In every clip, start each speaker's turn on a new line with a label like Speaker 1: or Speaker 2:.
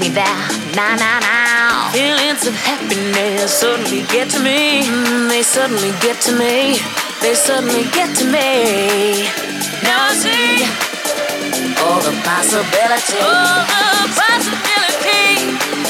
Speaker 1: me there. Nah, nah, nah. Feelings of happiness suddenly get to me. Mm, they suddenly get to me. They suddenly get to me. Now I see all the possibilities. All the possibilities.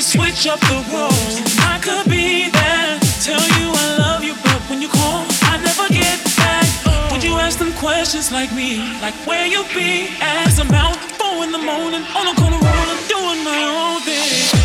Speaker 2: Up the rules. I could be there, tell you I love you, but when you call, I never get back. Would you ask them questions like me, like where you be? As I'm out four in the morning on a corner rolling, doing my own thing.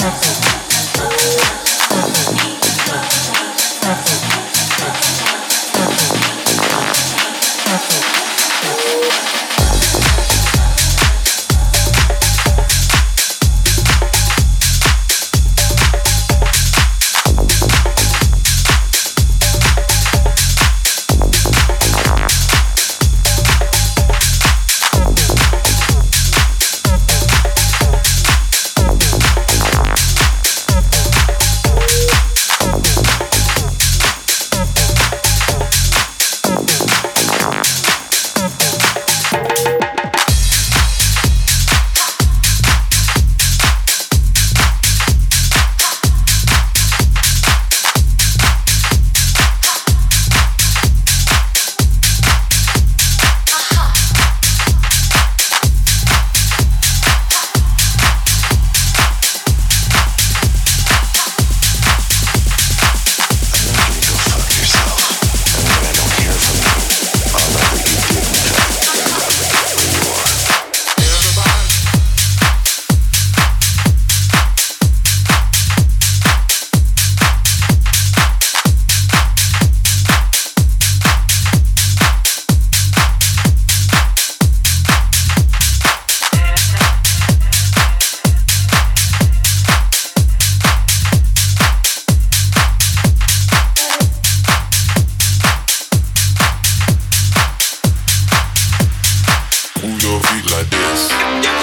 Speaker 3: Música Feet like this.